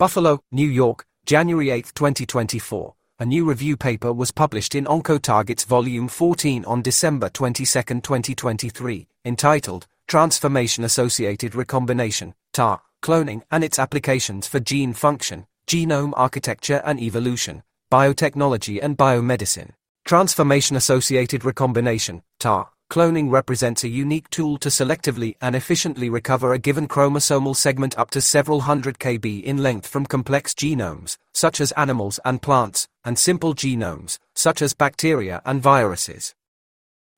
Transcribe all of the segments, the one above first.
Buffalo, New York, January 8, 2024. A new review paper was published in OncoTargets Volume 14 on December 22, 2023, entitled Transformation Associated Recombination, TAR, Cloning and its Applications for Gene Function, Genome Architecture and Evolution, Biotechnology and Biomedicine. Transformation Associated Recombination, TAR, cloning represents a unique tool to selectively and efficiently recover a given chromosomal segment up to several hundred kb in length from complex genomes, such as animals and plants, and simple genomes, such as bacteria and viruses.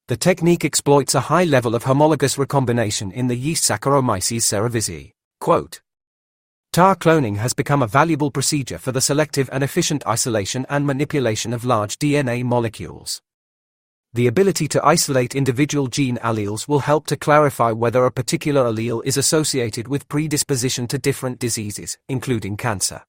The technique exploits a high level of homologous recombination in the yeast Saccharomyces cerevisiae. Quote, TAR cloning has become a valuable procedure for the selective and efficient isolation and manipulation of large DNA molecules. The ability to isolate individual gene alleles will help to clarify whether a particular allele is associated with predisposition to different diseases, including cancer.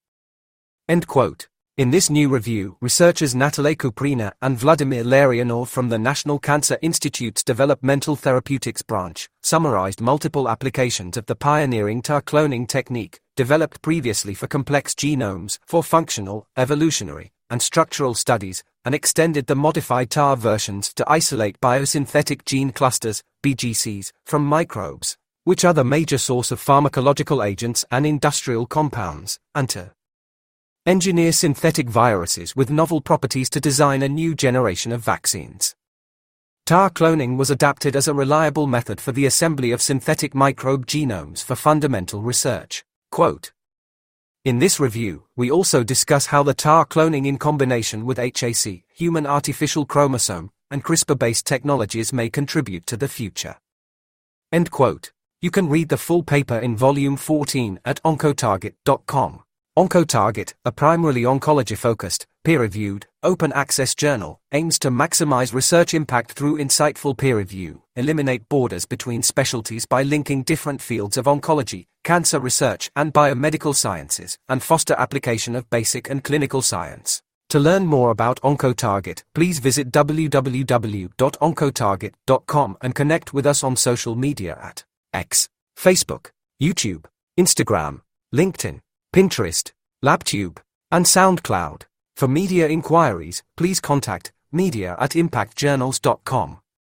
End quote. In this new review, researchers Natalie Kuprina and Vladimir Larionov from the National Cancer Institute's Developmental Therapeutics branch summarized multiple applications of the pioneering TAR cloning technique, developed previously for complex genomes, for functional, evolutionary, and structural studies, and extended the modified TAR versions to isolate biosynthetic gene clusters, BGCs, from microbes, which are the major source of pharmacological agents and industrial compounds, and to engineer synthetic viruses with novel properties to design a new generation of vaccines. TAR cloning was adapted as a reliable method for the assembly of synthetic microbe genomes for fundamental research. Quote, in this review, we also discuss how the TAR cloning in combination with HAC, human artificial chromosome, and CRISPR-based technologies may contribute to the future. End quote. You can read the full paper in volume 14 at oncotarget.com. OncoTarget, a primarily oncology-focused, peer-reviewed, open-access journal, aims to maximize research impact through insightful peer review, eliminate borders between specialties by linking different fields of oncology, cancer research and biomedical sciences, and foster application of basic and clinical science. To learn more about OncoTarget, please visit www.oncotarget.com and connect with us on social media at X, Facebook, YouTube, Instagram, LinkedIn, Pinterest, LabTube, and SoundCloud. For media inquiries, please contact media at impactjournals.com.